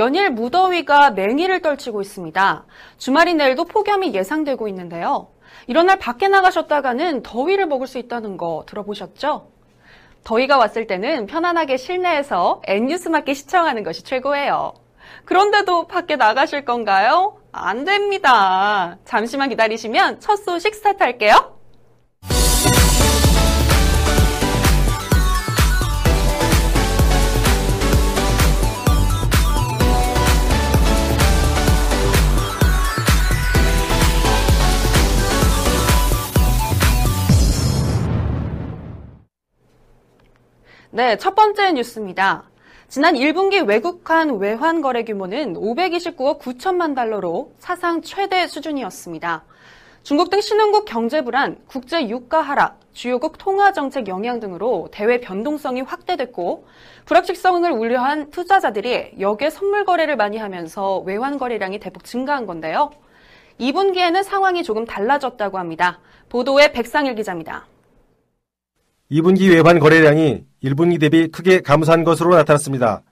연일 무더위가 맹위를 떨치고 있습니다. 주말인 내일도 폭염이 예상되고 있는데요. 이런 날 밖에 나가셨다가는 더위를 먹을 수 있다는 거 들어보셨죠? 더위가 왔을 때는 편안하게 실내에서 N뉴스 맞게 시청하는 것이 최고예요. 그런데도 밖에 나가실 건가요? 안 됩니다. 잠시만 기다리시면 첫 소식 스타트 할게요. 네, 첫 번째 뉴스입니다. 지난 1분기 외국환 외환 거래 규모는 529억 9천만 달러로 사상 최대 수준이었습니다. 중국 등 신흥국 경제 불안, 국제 유가 하락, 주요국 통화 정책 영향 등으로 대외 변동성이 확대됐고 불확실성을 우려한 투자자들이 역의 선물 거래를 많이 하면서 외환 거래량이 대폭 증가한 건데요. 2분기에는 상황이 조금 달라졌다고 합니다. 보도에 백상일 기자입니다. 2분기 외환 거래량이 1분기 대비 크게 감소한 것으로 나타났습니다.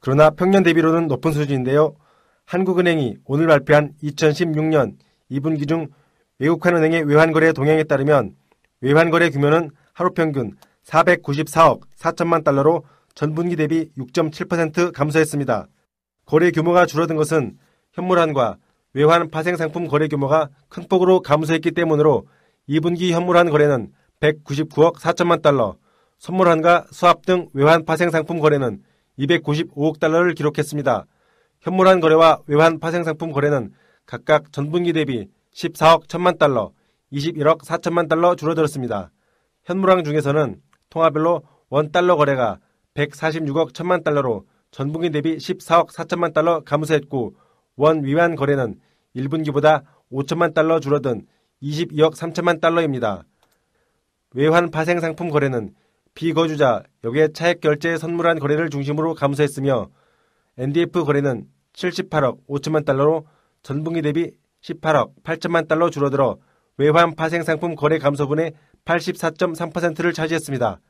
그러나 평년 대비로는 높은 수준인데요. 한국은행이 오늘 발표한 2016년 2분기 중 외국환 은행의 외환거래 동향에 따르면 외환거래 규모는 하루 평균 494억 4천만 달러로 전분기 대비 6.7% 감소했습니다. 거래 규모가 줄어든 것은 현물환과 외환 파생 상품 거래 규모가 큰 폭으로 감소했기 때문으로 2분기 현물환 거래는 199억 4천만 달러, 선물환과 수합 등 외환 파생 상품 거래는 295억 달러를 기록했습니다. 현물환 거래와 외환 파생 상품 거래는 각각 전분기 대비 14억 1천만 달러, 21억 4천만 달러 줄어들었습니다. 현물항 중에서는 통화별로 원달러 거래가 146억 1천만 달러로 전분기 대비 14억 4천만 달러 감소했고 원 위안 거래는 1분기보다 5천만 달러 줄어든 22억 3천만 달러입니다. 외환 파생 상품 거래는 비거주자 역의 차액 결제 선물한 거래를 중심으로 감소했으며 NDF 거래는 78억 5천만 달러로 전분기 대비 18억 8천만 달러 줄어들어 외환 파생 상품 거래 감소분의 84.3%를 차지했습니다.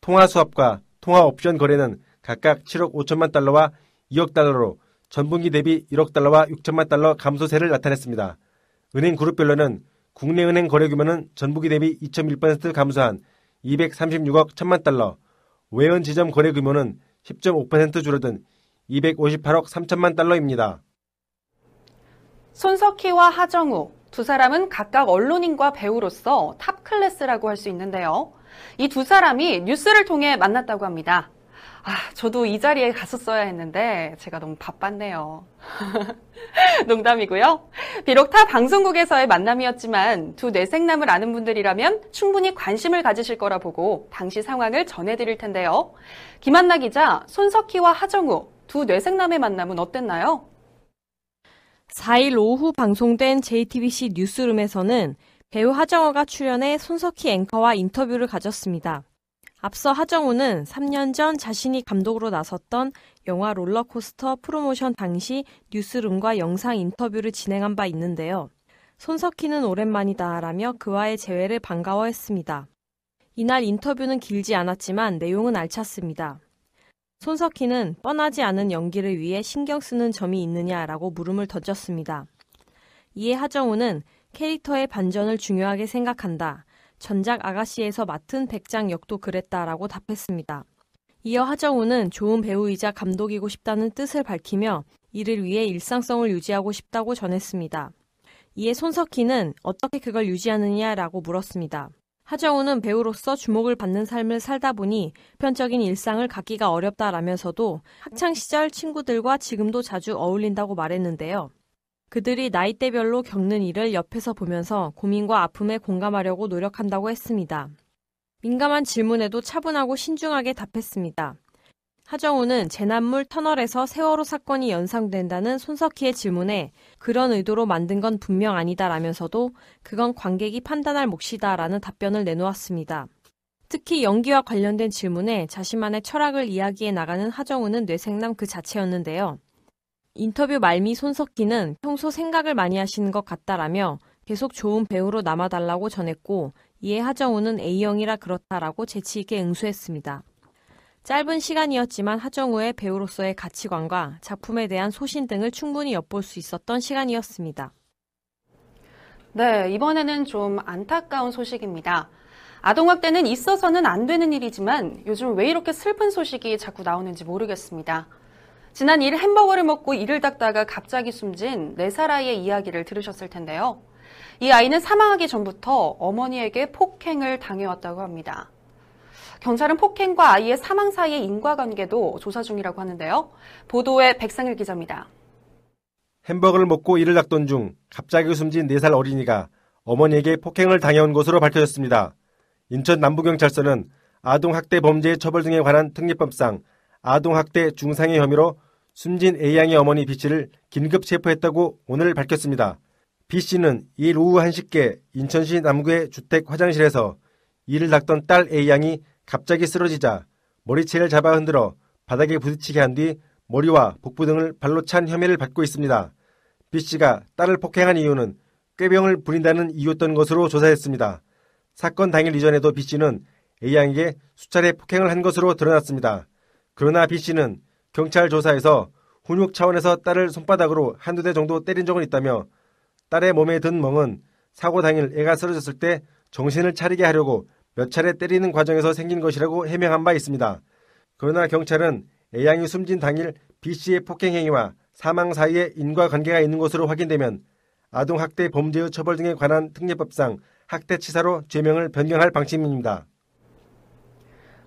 통화 수합과 통화 옵션 거래는 각각 7억 5천만 달러와 2억 달러로 전분기 대비 1억 달러와 6천만 달러 감소세를 나타냈습니다. 은행 그룹별로는 국내 은행 거래 규모는 전분기 대비 2.1% 감소한 236억 1천만 달러, 외연 지점 거래 규모는 10.5% 줄어든 258억 3천만 달러입니다. 손석희와 하정우 두 사람은 각각 언론인과 배우로서 top class라고 할 수 있는데요. 이 두 사람이 뉴스를 통해 만났다고 합니다. 아, 저도 이 자리에 갔었어야 했는데 제가 너무 바빴네요. 농담이고요. 비록 타 방송국에서의 만남이었지만 두 뇌섹남을 아는 분들이라면 충분히 관심을 가지실 거라 보고 당시 상황을 전해드릴 텐데요. 김한나 기자, 손석희와 하정우 두 뇌섹남의 만남은 어땠나요? 4일 오후 방송된 JTBC 뉴스룸에서는 배우 하정우가 출연해 손석희 앵커와 인터뷰를 가졌습니다. 앞서 하정우는 3년 전 자신이 감독으로 나섰던 영화 롤러코스터 프로모션 당시 뉴스룸과 영상 인터뷰를 진행한 바 있는데요. 손석희는 오랜만이다 라며 그와의 재회를 반가워했습니다. 이날 인터뷰는 길지 않았지만 내용은 알찼습니다. 손석희는 뻔하지 않은 연기를 위해 신경 쓰는 점이 있느냐라고 물음을 던졌습니다. 이에 하정우는 캐릭터의 반전을 중요하게 생각한다. 전작 아가씨에서 맡은 백장 역도 그랬다라고 답했습니다. 이어 하정우는 좋은 배우이자 감독이고 싶다는 뜻을 밝히며 이를 위해 일상성을 유지하고 싶다고 전했습니다. 이에 손석희는 어떻게 그걸 유지하느냐라고 물었습니다. 하정우는 배우로서 주목을 받는 삶을 살다 보니 편적인 일상을 갖기가 어렵다라면서도 학창 시절 친구들과 지금도 자주 어울린다고 말했는데요. 그들이 나이대별로 겪는 일을 옆에서 보면서 고민과 아픔에 공감하려고 노력한다고 했습니다. 민감한 질문에도 차분하고 신중하게 답했습니다. 하정우는 재난물 터널에서 세월호 사건이 연상된다는 손석희의 질문에 그런 의도로 만든 건 분명 아니다라면서도 그건 관객이 판단할 몫이다라는 답변을 내놓았습니다. 특히 연기와 관련된 질문에 자신만의 철학을 이야기해 나가는 하정우는 뇌생남 그 자체였는데요. 인터뷰 말미 손석희는 평소 생각을 많이 하시는 것 같다라며 계속 좋은 배우로 남아달라고 전했고 이에 하정우는 A형이라 그렇다라고 재치있게 응수했습니다. 짧은 시간이었지만 하정우의 배우로서의 가치관과 작품에 대한 소신 등을 충분히 엿볼 수 있었던 시간이었습니다. 네, 이번에는 좀 안타까운 소식입니다. 아동학대는 있어서는 안 되는 일이지만 요즘 왜 이렇게 슬픈 소식이 자꾸 나오는지 모르겠습니다. 지난 2일 햄버거를 먹고 이를 닦다가 갑자기 숨진 4살 아이의 이야기를 들으셨을 텐데요. 이 아이는 사망하기 전부터 어머니에게 폭행을 당해왔다고 합니다. 경찰은 폭행과 아이의 사망 사이의 인과관계도 조사 중이라고 하는데요. 보도에 백상일 기자입니다. 햄버거를 먹고 이를 닦던 중 갑자기 숨진 4살 어린이가 어머니에게 폭행을 당해온 것으로 밝혀졌습니다. 인천 남부경찰서는 아동학대 범죄 처벌 등에 관한 특례법상 아동학대 중상의 혐의로 숨진 A양의 어머니 B씨를 긴급 체포했다고 오늘 밝혔습니다. B씨는 2일 오후 1시께 인천시 남구의 주택 화장실에서 이를 닦던 딸 A양이 갑자기 쓰러지자 머리채를 잡아 흔들어 바닥에 부딪히게 한 뒤 머리와 복부 등을 발로 찬 혐의를 받고 있습니다. B씨가 딸을 폭행한 이유는 꾀병을 부린다는 이유였던 것으로 조사했습니다. 사건 당일 이전에도 B씨는 A양에게 수차례 폭행을 한 것으로 드러났습니다. 그러나 B씨는 경찰 조사에서 훈육 차원에서 딸을 손바닥으로 한두 대 정도 때린 적은 있다며 딸의 몸에 든 멍은 사고 당일 애가 쓰러졌을 때 정신을 차리게 하려고 몇 차례 때리는 과정에서 생긴 것이라고 해명한 바 있습니다. 그러나 경찰은 A양이 숨진 당일 B씨의 폭행 행위와 사망 사이에 인과관계가 있는 것으로 확인되면 아동학대 범죄의 처벌 등에 관한 특례법상 학대치사로 죄명을 변경할 방침입니다.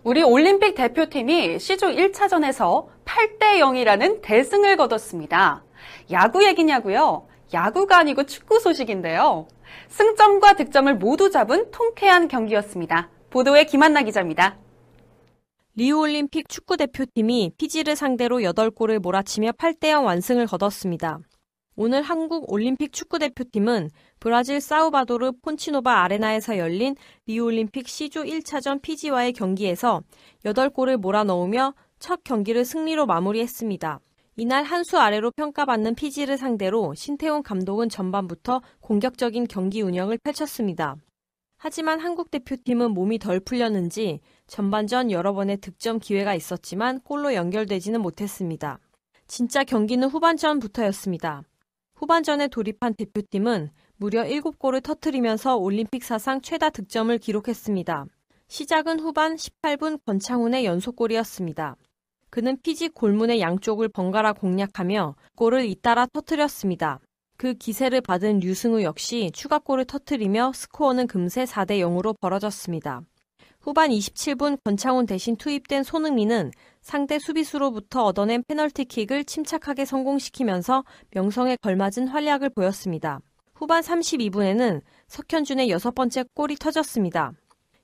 우리 올림픽 대표팀이 시조 1차전에서 8대 0이라는 대승을 거뒀습니다. 야구 얘기냐고요? 야구가 아니고 축구 소식인데요. 승점과 득점을 모두 잡은 통쾌한 경기였습니다. 보도에 김한나 기자입니다. 리우올림픽 축구대표팀이 피지를 상대로 8골을 몰아치며 8대0 완승을 거뒀습니다. 오늘 한국 올림픽 축구대표팀은 브라질 사우바도르 폰치노바 아레나에서 열린 리우올림픽 C조 1차전 피지와의 경기에서 8골을 몰아넣으며 첫 경기를 승리로 마무리했습니다. 이날 한 수 아래로 평가받는 피지를 상대로 신태용 감독은 전반부터 공격적인 경기 운영을 펼쳤습니다. 하지만 한국 대표팀은 몸이 덜 풀렸는지 전반전 여러 번의 득점 기회가 있었지만 골로 연결되지는 못했습니다. 진짜 경기는 후반전부터였습니다. 후반전에 돌입한 대표팀은 무려 7골을 터트리면서 올림픽 사상 최다 득점을 기록했습니다. 시작은 후반 18분 권창훈의 연속골이었습니다. 그는 피지 골문의 양쪽을 번갈아 공략하며 골을 잇따라 터트렸습니다. 그 기세를 받은 류승우 역시 추가골을 터트리며 스코어는 금세 4대 0으로 벌어졌습니다. 후반 27분 권창훈 대신 투입된 손흥민은 상대 수비수로부터 얻어낸 페널티킥을 침착하게 성공시키면서 명성에 걸맞은 활약을 보였습니다. 후반 32분에는 석현준의 여섯 번째 골이 터졌습니다.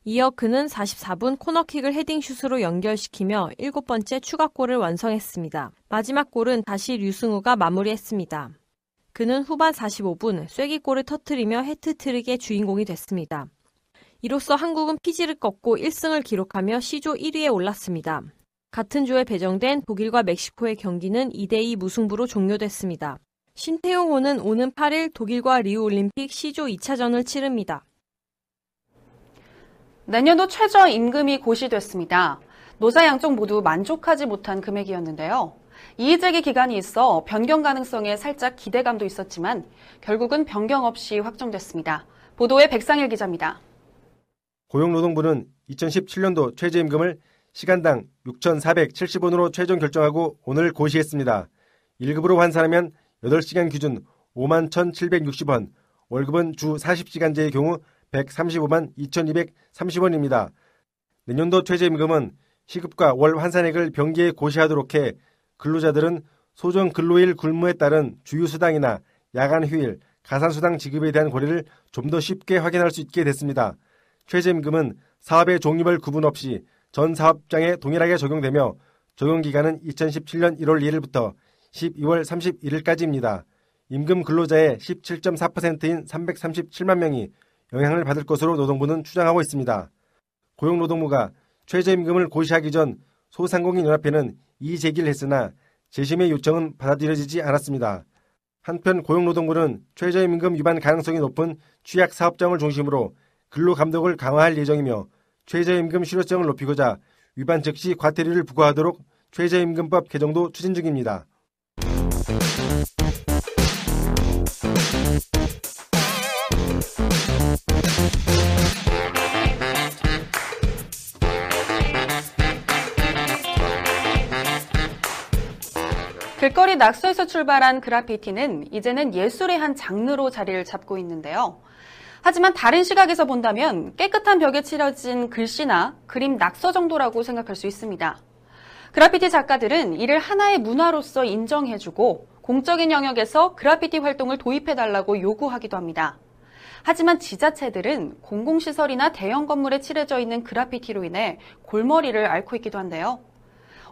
이어 그는 44분 코너킥을 헤딩슛으로 연결시키며 일곱 번째 추가골을 완성했습니다. 마지막 골은 다시 류승우가 마무리했습니다. 그는 후반 45분 쐐기골을 터트리며 해트트릭의 주인공이 됐습니다. 이로써 한국은 피지를 꺾고 1승을 기록하며 C조 1위에 올랐습니다. 같은 조에 배정된 독일과 멕시코의 경기는 2대2 무승부로 종료됐습니다. 신태용호는 오는 8일 독일과 리우 올림픽 C조 2차전을 치릅니다. 내년도 최저 임금이 고시됐습니다. 노사 양쪽 모두 만족하지 못한 금액이었는데요. 이의제기 기간이 있어 변경 가능성에 살짝 기대감도 있었지만 결국은 변경 없이 확정됐습니다. 보도에 백상일 기자입니다. 고용노동부는 2017년도 최저임금을 시간당 6,470원으로 최종 결정하고 오늘 고시했습니다. 1급으로 환산하면 8시간 기준 5만 1,760원, 월급은 주 40시간제의 경우 135만 2,230원입니다. 내년도 최저임금은 시급과 월 환산액을 병기에 고시하도록 해 근로자들은 소정 근로일 굴무에 따른 주휴수당이나 야간 휴일, 가산수당 지급에 대한 고려를 좀 더 쉽게 확인할 수 있게 됐습니다. 최저임금은 사업의 종류별 구분 없이 전 사업장에 동일하게 적용되며 적용 기간은 2017년 1월 1일부터 12월 31일까지입니다. 임금 근로자의 17.4%인 337만 명이 영향을 받을 것으로 노동부는 추정하고 있습니다. 고용노동부가 최저임금을 고시하기 전 소상공인연합회는 이의제기를 했으나 재심의 요청은 받아들여지지 않았습니다. 한편 고용노동부는 최저임금 위반 가능성이 높은 취약 사업장을 중심으로 근로 감독을 강화할 예정이며 최저임금 실효성을 높이고자 위반 즉시 과태료를 부과하도록 최저임금법 개정도 추진 중입니다. 길거리 낙서에서 출발한 그라피티는 이제는 예술의 한 장르로 자리를 잡고 있는데요. 하지만 다른 시각에서 본다면 깨끗한 벽에 칠해진 글씨나 그림 낙서 정도라고 생각할 수 있습니다. 그라피티 작가들은 이를 하나의 문화로서 인정해주고 공적인 영역에서 그라피티 활동을 도입해달라고 요구하기도 합니다. 하지만 지자체들은 공공시설이나 대형 건물에 칠해져 있는 그라피티로 인해 골머리를 앓고 있기도 한데요.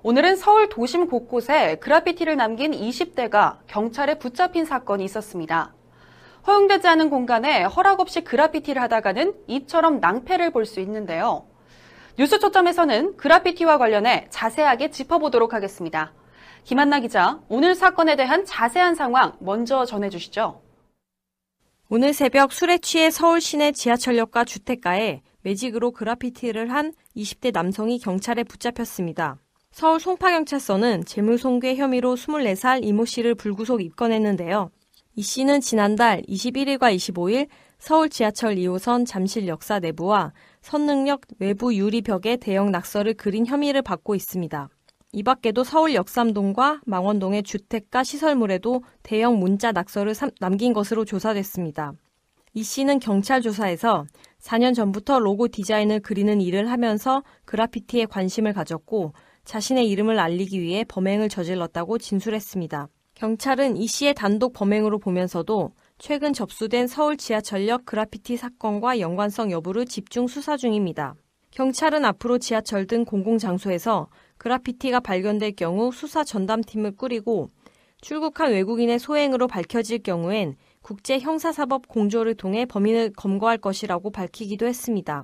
오늘은 서울 도심 곳곳에 그라피티를 남긴 20대가 경찰에 붙잡힌 사건이 있었습니다. 허용되지 않은 공간에 허락 없이 그라피티를 하다가는 이처럼 낭패를 볼 수 있는데요. 뉴스 초점에서는 그라피티와 관련해 자세하게 짚어보도록 하겠습니다. 김한나 기자, 오늘 사건에 대한 자세한 상황 먼저 전해주시죠. 오늘 새벽 술에 취해 서울 시내 지하철역과 주택가에 매직으로 그라피티를 한 20대 남성이 경찰에 붙잡혔습니다. 서울 송파경찰서는 재물손괴 혐의로 24살 이모 씨를 불구속 입건했는데요. 이 씨는 지난달 21일과 25일 서울 지하철 2호선 잠실 역사 내부와 선능력 외부 유리벽에 대형 낙서를 그린 혐의를 받고 있습니다. 이 밖에도 서울 역삼동과 망원동의 주택가 시설물에도 대형 문자 낙서를 남긴 것으로 조사됐습니다. 이 씨는 경찰 조사에서 4년 전부터 로고 디자인을 그리는 일을 하면서 그라피티에 관심을 가졌고 자신의 이름을 알리기 위해 범행을 저질렀다고 진술했습니다. 경찰은 이 씨의 단독 범행으로 보면서도 최근 접수된 서울 지하철역 그라피티 사건과 연관성 여부를 집중 수사 중입니다. 경찰은 앞으로 지하철 등 공공장소에서 그라피티가 발견될 경우 수사 전담팀을 꾸리고 출국한 외국인의 소행으로 밝혀질 경우엔 국제 형사사법 공조를 통해 범인을 검거할 것이라고 밝히기도 했습니다.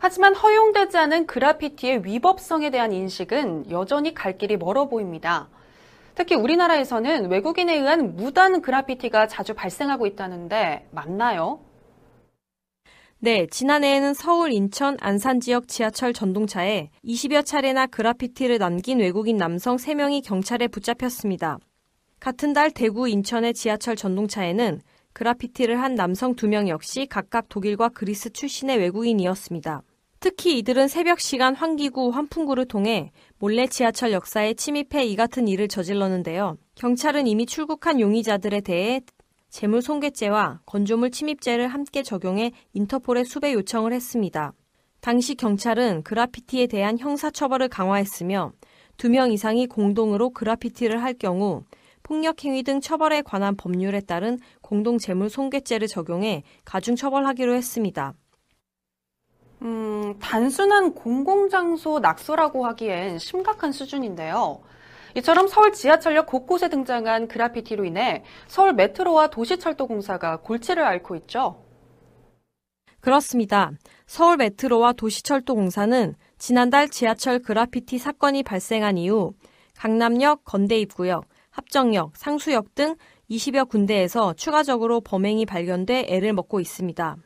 하지만 허용되지 않은 그라피티의 위법성에 대한 인식은 여전히 갈 길이 멀어 보입니다. 특히 우리나라에서는 외국인에 의한 무단 그라피티가 자주 발생하고 있다는데 맞나요? 네, 지난해에는 서울, 인천, 안산 지역 지하철 전동차에 20여 차례나 그라피티를 남긴 외국인 남성 3명이 경찰에 붙잡혔습니다. 같은 달 대구, 인천의 지하철 전동차에는 그라피티를 한 남성 2명 역시 각각 독일과 그리스 출신의 외국인이었습니다. 특히 이들은 새벽 시간 환기구, 환풍구를 통해 몰래 지하철 역사에 침입해 이 같은 일을 저질렀는데요. 경찰은 이미 출국한 용의자들에 대해 재물 손괴죄와 건조물 침입죄를 함께 적용해 인터폴에 수배 요청을 했습니다. 당시 경찰은 그라피티에 대한 형사처벌을 강화했으며 두 명 이상이 공동으로 그라피티를 할 경우 폭력행위 등 처벌에 관한 법률에 따른 공동재물 손괴죄를 적용해 가중처벌하기로 했습니다. 음, 단순한 공공장소 낙서라고 하기엔 심각한 수준인데요. 이처럼 서울 지하철역 곳곳에 등장한 그라피티로 인해 서울 메트로와 도시철도공사가 골치를 앓고 있죠. 그렇습니다. 서울 메트로와 도시철도공사는 지난달 지하철 그라피티 사건이 발생한 이후 강남역, 건대 입구역, 합정역, 상수역 등 20여 군데에서 추가적으로 범행이 발견돼 애를 먹고 있습니다.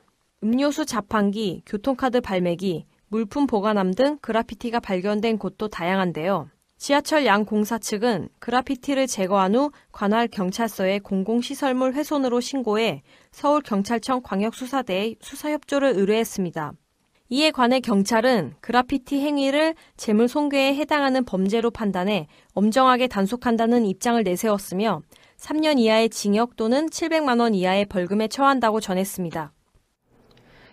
음료수 자판기, 교통카드 발매기, 물품 보관함 등 그라피티가 발견된 곳도 다양한데요. 지하철 양 공사 측은 그라피티를 제거한 후 관할 경찰서에 공공시설물 훼손으로 신고해 서울경찰청 광역수사대에 수사협조를 의뢰했습니다. 이에 관해 경찰은 그라피티 행위를 재물 손괴에 해당하는 범죄로 판단해 엄정하게 단속한다는 입장을 내세웠으며 3년 이하의 징역 또는 700만 원 이하의 벌금에 처한다고 전했습니다.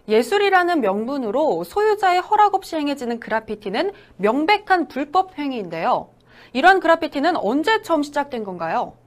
예술이라는 명분으로 소유자의 허락 없이 행해지는 그라피티는 명백한 불법 행위인데요. 이러한 그라피티는 언제 처음 시작된 건가요?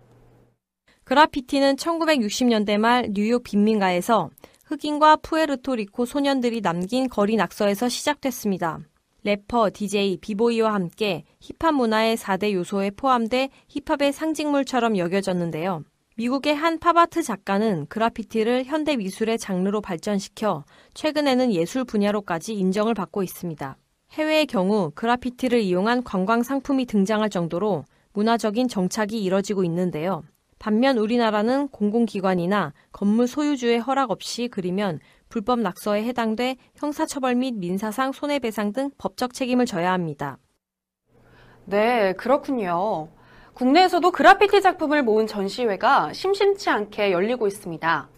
그라피티는 1960년대 말 뉴욕 빈민가에서 흑인과 푸에르토리코 소년들이 남긴 거리 낙서에서 시작됐습니다. 래퍼, DJ, 비보이와 함께 힙합 문화의 4대 요소에 포함돼 힙합의 상징물처럼 여겨졌는데요. 미국의 한 팝아트 작가는 그라피티를 현대 미술의 장르로 발전시켜 최근에는 예술 분야로까지 인정을 받고 있습니다. 해외의 경우 그라피티를 이용한 관광 상품이 등장할 정도로 문화적인 정착이 이뤄지고 있는데요. 반면 우리나라는 공공기관이나 건물 소유주의 허락 없이 그리면 불법 낙서에 해당돼 형사처벌 및 민사상 손해배상 등 법적 책임을 져야 합니다. 네, 그렇군요. 국내에서도 그라피티 작품을 모은 전시회가 심심치 않게 열리고 있습니다.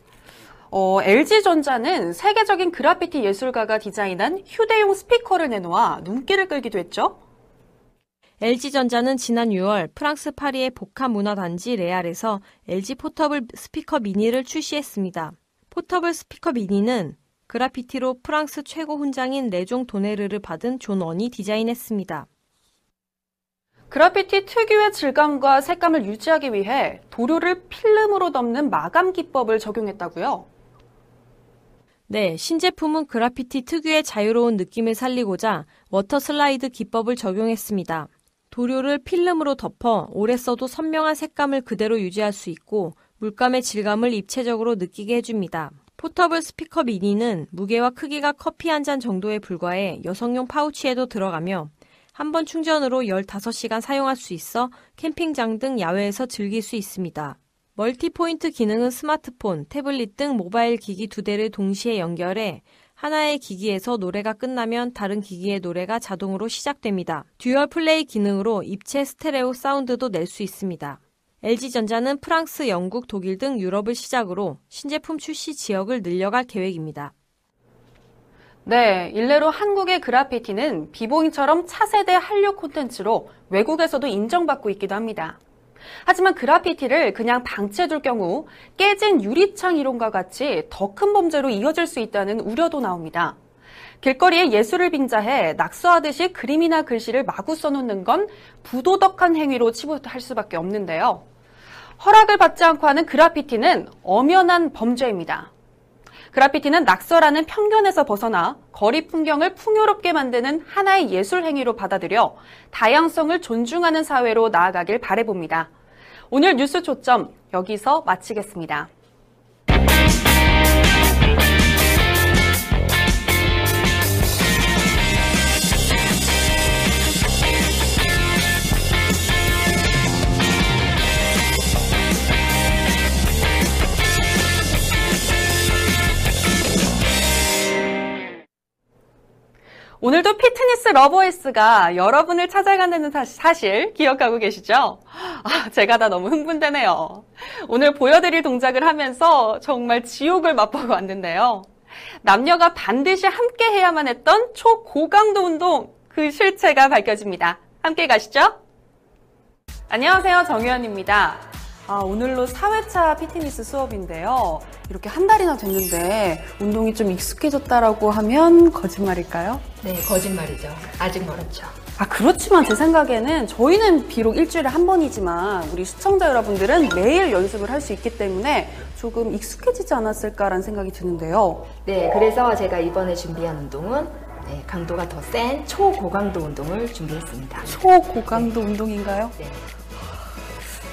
어, LG전자는 세계적인 그라피티 예술가가 디자인한 휴대용 스피커를 내놓아 눈길을 끌기도 했죠. LG전자는 지난 6월 프랑스 파리의 복합 문화단지 레알에서 LG 포터블 스피커 미니를 출시했습니다. 포터블 스피커 미니는 그라피티로 프랑스 최고 훈장인 레종 도뇌르를 받은 존 원이 디자인했습니다. 그라피티 특유의 질감과 색감을 유지하기 위해 도료를 필름으로 덮는 마감 기법을 적용했다고요? 네, 신제품은 그라피티 특유의 자유로운 느낌을 살리고자 water slide 기법을 적용했습니다. 도료를 필름으로 덮어 오래 써도 선명한 색감을 그대로 유지할 수 있고 물감의 질감을 입체적으로 느끼게 해줍니다. 포터블 스피커 미니는 무게와 크기가 커피 한 잔 정도에 불과해 여성용 파우치에도 들어가며 한 번 충전으로 15시간 사용할 수 있어 캠핑장 등 야외에서 즐길 수 있습니다. multipoint 기능은 스마트폰, 태블릿 등 모바일 기기 두 대를 동시에 연결해 하나의 기기에서 노래가 끝나면 다른 기기의 노래가 자동으로 시작됩니다. dual play 기능으로 입체 스테레오 사운드도 낼 수 있습니다. LG전자는 프랑스, 영국, 독일 등 유럽을 시작으로 신제품 출시 지역을 늘려갈 계획입니다. 네, 일례로 한국의 그라피티는 비보잉처럼 차세대 한류 콘텐츠로 외국에서도 인정받고 있기도 합니다. 하지만 그라피티를 그냥 방치해둘 경우 깨진 유리창 이론과 같이 더 큰 범죄로 이어질 수 있다는 우려도 나옵니다. 길거리에 예술을 빙자해 낙서하듯이 그림이나 글씨를 마구 써놓는 건 부도덕한 행위로 치부할 수밖에 없는데요. 허락을 받지 않고 하는 그라피티는 엄연한 범죄입니다. 그라피티는 낙서라는 편견에서 벗어나 거리 풍경을 풍요롭게 만드는 하나의 예술 행위로 받아들여 다양성을 존중하는 사회로 나아가길 바래봅니다. 오늘 뉴스 초점 여기서 마치겠습니다. 오늘도 피트니스 lovers가 여러분을 찾아간다는 사실 기억하고 계시죠? 아, 제가 다 너무 흥분되네요. 오늘 보여드릴 동작을 하면서 정말 지옥을 맛보고 왔는데요. 남녀가 반드시 함께 해야만 했던 초고강도 운동, 그 실체가 밝혀집니다. 함께 가시죠. 안녕하세요. 정유현입니다. 아, 오늘로 4회차 피트니스 수업인데요. 이렇게 한 달이나 됐는데 운동이 좀 익숙해졌다라고 하면 거짓말일까요? 네, 거짓말이죠. 아직 멀었죠. 아, 그렇지만 제 생각에는 저희는 비록 일주일에 한 번이지만 우리 시청자 여러분들은 매일 연습을 할 수 있기 때문에 조금 익숙해지지 않았을까라는 생각이 드는데요. 네, 그래서 제가 이번에 준비한 운동은 네, 강도가 더 센 초고강도 운동을 준비했습니다. 초고강도 운동인가요? 네.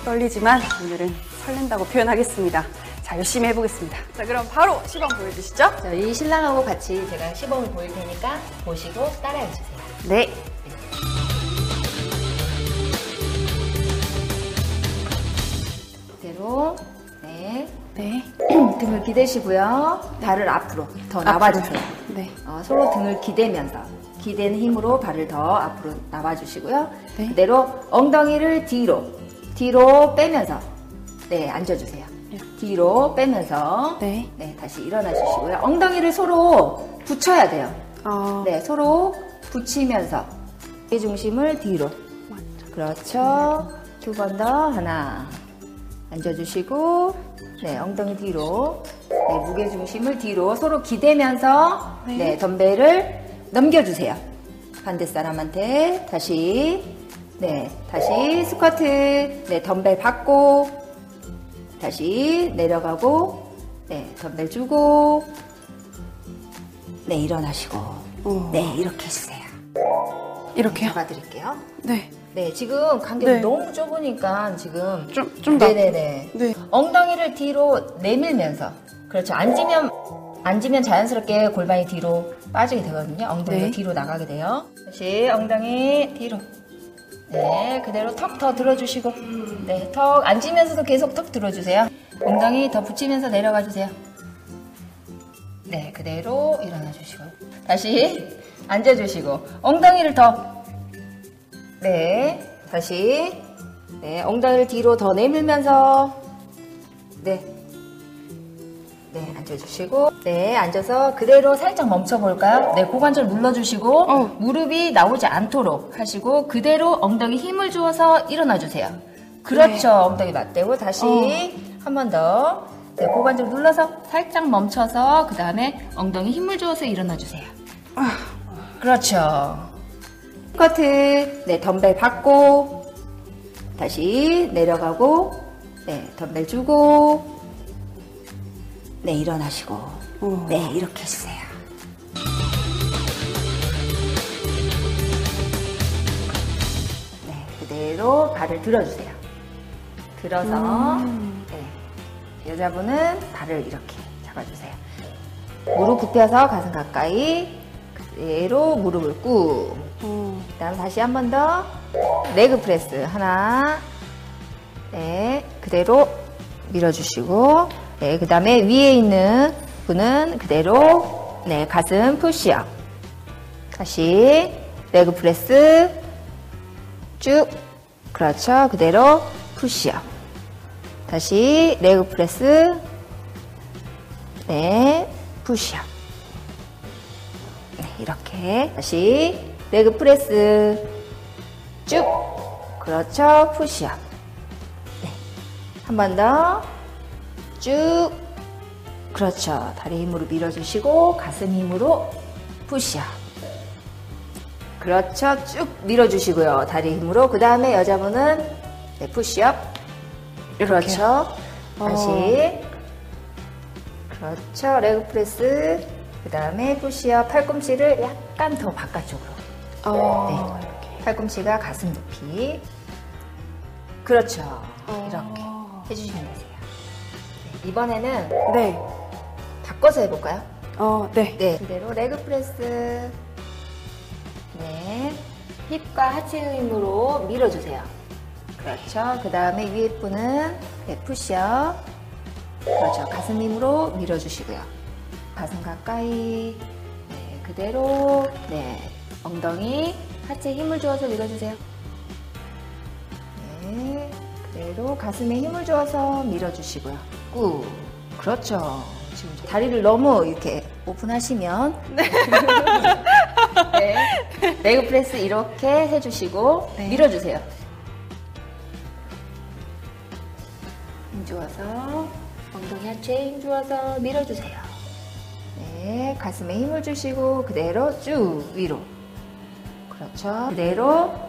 떨리지만 오늘은 설렌다고 표현하겠습니다. 자, 열심히 해보겠습니다. 자, 그럼 바로 시범 보여주시죠. 저희 신랑하고 같이 제가 시범을 보일 테니까 보시고 따라해 주세요. 네. 그대로 네 네. 등을 기대시고요. 발을 앞으로 더 나와주세요. 네. 어, 서로 등을 기대면서 기대는 힘으로 발을 더 앞으로 나와주시고요. 네. 그대로 엉덩이를 뒤로 뒤로 빼면서 네 앉아주세요. 네. 뒤로 빼면서 네. 네 다시 일어나 주시고요. 엉덩이를 서로 붙여야 돼요. 아, 네 서로 붙이면서 이 중심을 뒤로 그렇죠. 두번 더 하나 앉아주시고 네 엉덩이 뒤로 네 무게 중심을 뒤로 서로 기대면서 네. 네, 덤벨을 넘겨주세요. 반대 사람한테 다시 네 다시 스쿼트 네 덤벨 받고 다시 내려가고 네 덤벨 주고 네 일어나시고 어. 네 이렇게 해주세요. 이렇게요? 잡아드릴게요. 네. 네, 지금 간격이 네. 너무 좁으니까 지금 좀, 좀 더. 네네네. 네. 엉덩이를 뒤로 내밀면서 그렇죠. 앉으면 앉으면 자연스럽게 골반이 뒤로 빠지게 되거든요. 엉덩이가 네. 뒤로 나가게 돼요. 다시 엉덩이 뒤로. 네, 그대로 턱 더 들어주시고, 네, 턱 앉으면서도 계속 턱 들어주세요. 엉덩이 더 붙이면서 내려가 주세요. 네, 그대로 일어나 주시고. 다시 앉아 주시고. 엉덩이를 더. 네, 다시. 네, 엉덩이를 뒤로 더 내밀면서. 네. 네, 앉아주시고. 네, 앉아서 그대로 살짝 멈춰볼까요? 네, 고관절 눌러주시고. 어. 무릎이 나오지 않도록 하시고, 그대로 엉덩이 힘을 주어서 일어나주세요. 그렇죠. 엉덩이 맞대고 다시 한번 더. 네, 고관절 눌러서 살짝 멈춰서 그 다음에 엉덩이 힘을 주어서 일어나주세요. 그렇죠. 스쿼트, 네, 덤벨 받고, 다시 내려가고, 네, 덤벨 주고, 네, 일어나시고, 네, 이렇게 해주세요. 네, 그대로 발을 들어주세요. 들어서, 네, 여자분은 발을 이렇게 잡아주세요. 무릎 굽혀서 가슴 가까이, 그대로 무릎을 꾹. 어. 그 다음 다시 한 번 더. leg press. 하나. 네. 그대로 밀어주시고. 네. 그 다음에 위에 있는 분은 그대로. 네. 가슴 푸시업. 다시. leg press. 쭉. 그렇죠. 그대로 푸시업. 다시. leg press. 네. 푸시업. 네, 이렇게 다시 leg press 쭉 그렇죠 푸시업 네. 한 번 더 쭉. 그렇죠. 다리 힘으로 밀어주시고 가슴 힘으로 푸시업 그렇죠. 쭉 밀어주시고요. 다리 힘으로. 그 다음에 여자분은 네, 푸시업. 그렇죠. 다시. 그렇죠. leg press. 그 다음에 푸시업. 팔꿈치를 약간 더 바깥쪽으로. 어. 네. 팔꿈치가 가슴 높이. 그렇죠. 어. 이렇게 해주시면 되세요. 네, 이번에는 네. 바꿔서 해볼까요? 어, 네. 네. 그대로 leg press. 네. 힙과 하체 힘으로 밀어주세요. 그렇죠. 그 다음에 위에 분은 네, 푸시업. 그렇죠. 가슴 힘으로 밀어주시고요. 가슴 가까이. 네, 그대로. 네. 엉덩이, 하체 힘을 주어서 밀어주세요. 네. 그대로 가슴에 힘을 주어서 밀어주시고요. 꾹. 그렇죠. 지금 다리를 너무 이렇게 오픈하시면. 네. 레그 프레스 이렇게 해주시고 네. 밀어주세요. 힘 주어서 엉덩이 하체에 힘 주어서 밀어주세요. 네, 가슴에 힘을 주시고 그대로 쭉 위로. 그렇죠. 그대로.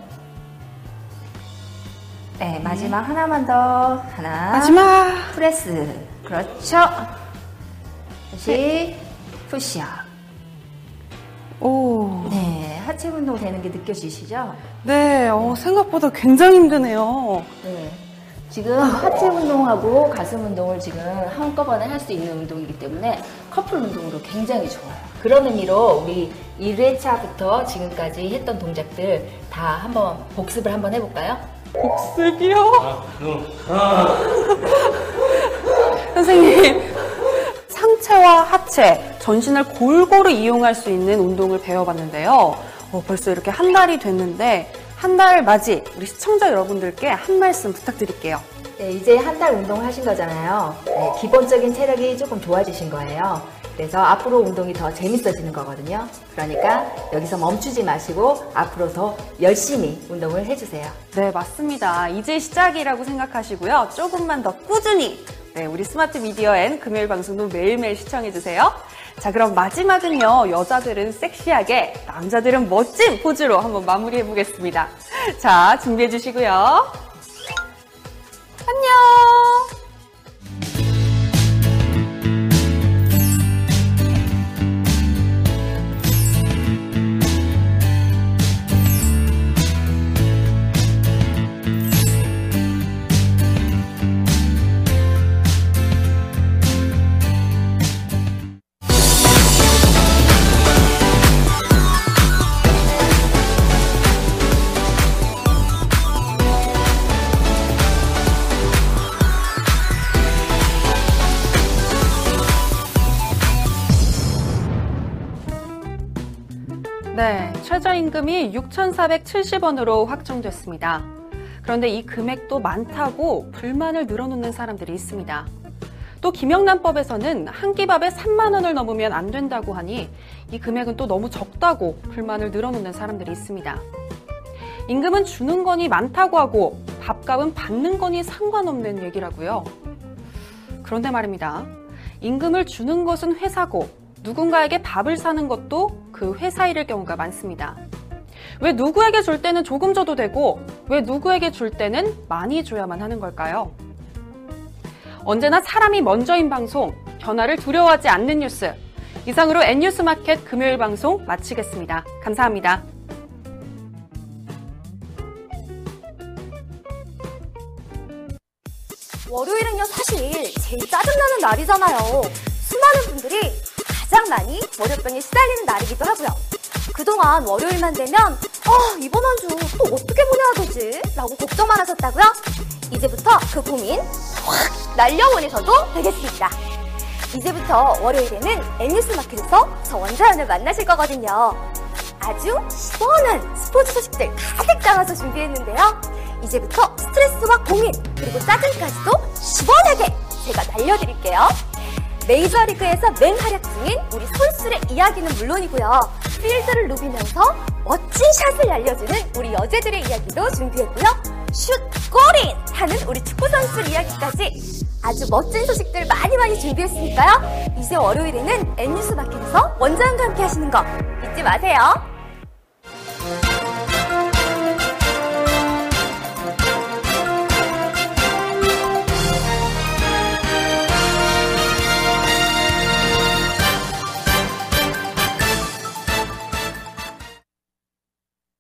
네, 마지막 하나만 더. 하나. 마지막. 프레스. 그렇죠. 다시 푸시업. 오. 네, 하체 운동 되는 게 느껴지시죠? 네, 어, 생각보다 굉장히 힘드네요. 네. 지금 하체 운동하고 가슴 운동을 지금 한꺼번에 할 수 있는 운동이기 때문에 커플 운동으로 굉장히 좋아요. 그런 의미로 우리 1회차부터 지금까지 했던 동작들 다 한번 복습을 한번 해볼까요? 복습이요? 선생님, 상체와 하체, 전신을 골고루 이용할 수 있는 운동을 배워봤는데요. 어, 벌써 이렇게 한 달이 됐는데, 한 달 맞이 우리 시청자 여러분들께 한 말씀 부탁드릴게요. 네, 이제 한 달 운동을 하신 거잖아요. 네, 기본적인 체력이 조금 좋아지신 거예요. 그래서 앞으로 운동이 더 재밌어지는 거거든요. 그러니까 여기서 멈추지 마시고 앞으로 더 열심히 운동을 해주세요. 네, 맞습니다. 이제 시작이라고 생각하시고요. 조금만 더 꾸준히 네, 우리 스마트 미디어엔 금요일 방송도 매일매일 시청해주세요. 자, 그럼 마지막은요. 여자들은 섹시하게, 남자들은 멋진 포즈로 한번 마무리해보겠습니다. 자, 준비해주시고요. 안녕! 최저임금이 6,470원으로 확정됐습니다. 그런데 이 금액도 많다고 불만을 늘어놓는 사람들이 있습니다. 또 김영란법에서는 한 끼밥에 3만 원을 넘으면 안 된다고 하니 이 금액은 또 너무 적다고 불만을 늘어놓는 사람들이 있습니다. 임금은 주는 건이 많다고 하고 밥값은 받는 건이 상관없는 얘기라고요. 그런데 말입니다. 임금을 주는 것은 회사고 누군가에게 밥을 사는 것도 그 회사 일일 경우가 많습니다. 왜 누구에게 줄 때는 조금 줘도 되고 왜 누구에게 줄 때는 많이 줘야만 하는 걸까요? 언제나 사람이 먼저인 방송, 변화를 두려워하지 않는 뉴스. 이상으로 N뉴스 마켓 금요일 방송 마치겠습니다. 감사합니다. 월요일은요, 사실 제일 짜증나는 날이잖아요. 수많은 분들이 가장 많이 월요병에 시달리는 날이기도 하고요. 그동안 월요일만 되면, 아, 이번 한 주 또 어떻게 보내야 되지? 라고 걱정만 하셨다고요? 이제부터 그 고민 확 날려보내셔도 되겠습니다. 이제부터 월요일에는 N뉴스 마켓에서 저 원자연을 만나실 거거든요. 아주 시원한 스포츠 소식들 가득 담아서 준비했는데요. 이제부터 스트레스와 고민, 그리고 짜증까지도 시원하게 제가 날려드릴게요. 메이저리그에서 맹활약 중인 우리 선수의 이야기는 물론이고요. 필드를 누비면서 멋진 샷을 날려주는 우리 여제들의 이야기도 준비했고요. 슛, 골인! 하는 우리 축구선수 이야기까지 아주 멋진 소식들 많이 많이 준비했으니까요. 이제 월요일에는 N뉴스 마켓에서 원장과 함께 하시는 거 잊지 마세요.